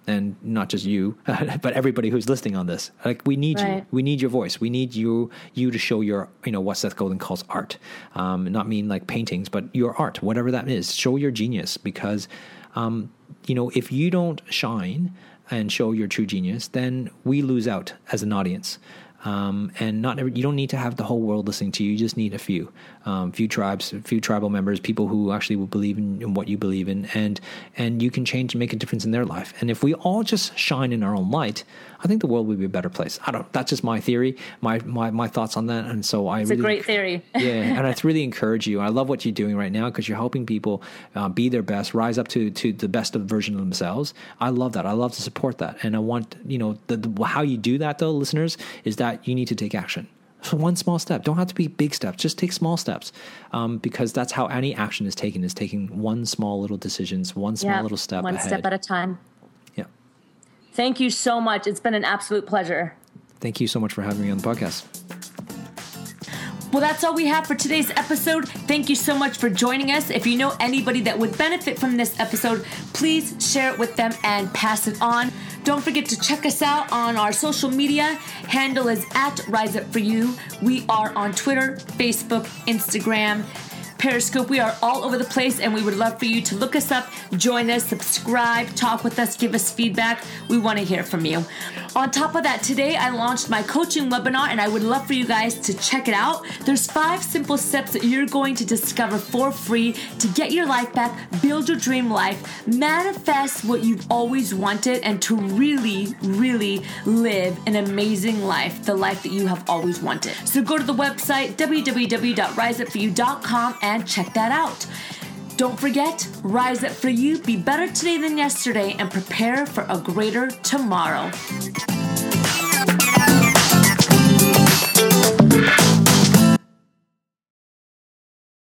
and not just you, [LAUGHS] but everybody who's listening on this. Like we need right. you. We need your voice. We need you you to show your you know what Seth Godin calls art. Um, not mean like paintings, but your art, whatever that is. Show your genius because um, you know if you don't shine and show your true genius, then we lose out as an audience. Um, and not every, you don't need to have the whole world listening to you. You just need a few, um, few tribes, a few tribal members, people who actually will believe in, in, what you believe in, and and you can change and make a difference in their life. And if we all just shine in our own light, I think the world would be a better place. I don't. That's just my theory, my my, my thoughts on that. And so I. It's really, a great theory. [LAUGHS] yeah, and I really encourage you. I love what you're doing right now because you're helping people uh, be their best, rise up to to the best of version of themselves. I love that. I love to support that, and I want you know the, the, how you do that though, listeners, is that you need to take action. So one small step. Don't have to be big steps. Just take small steps, um, because that's how any action is taken. Is taking one small little decisions, one small yeah, little step, one ahead. step at a time. Yeah. Thank you so much. It's been an absolute pleasure. Thank you so much for having me on the podcast. Well, that's all we have for today's episode. Thank you so much for joining us. If you know anybody that would benefit from this episode, please share it with them and pass it on. Don't forget to check us out on our social media. Handle is at Rise Up For You. We are on Twitter, Facebook, Instagram, Periscope. We are all over the place, and we would love for you to look us up, join us, subscribe, talk with us, give us feedback. We want to hear from you. On top of that, today I launched my coaching webinar, and I would love for you guys to check it out. There's five simple steps that you're going to discover for free to get your life back, build your dream life, manifest what you've always wanted, and to really, really live an amazing life, the life that you have always wanted. So go to the website www.riseupforyou.com and and check that out. Don't forget, rise up for you, be better today than yesterday, and prepare for a greater tomorrow.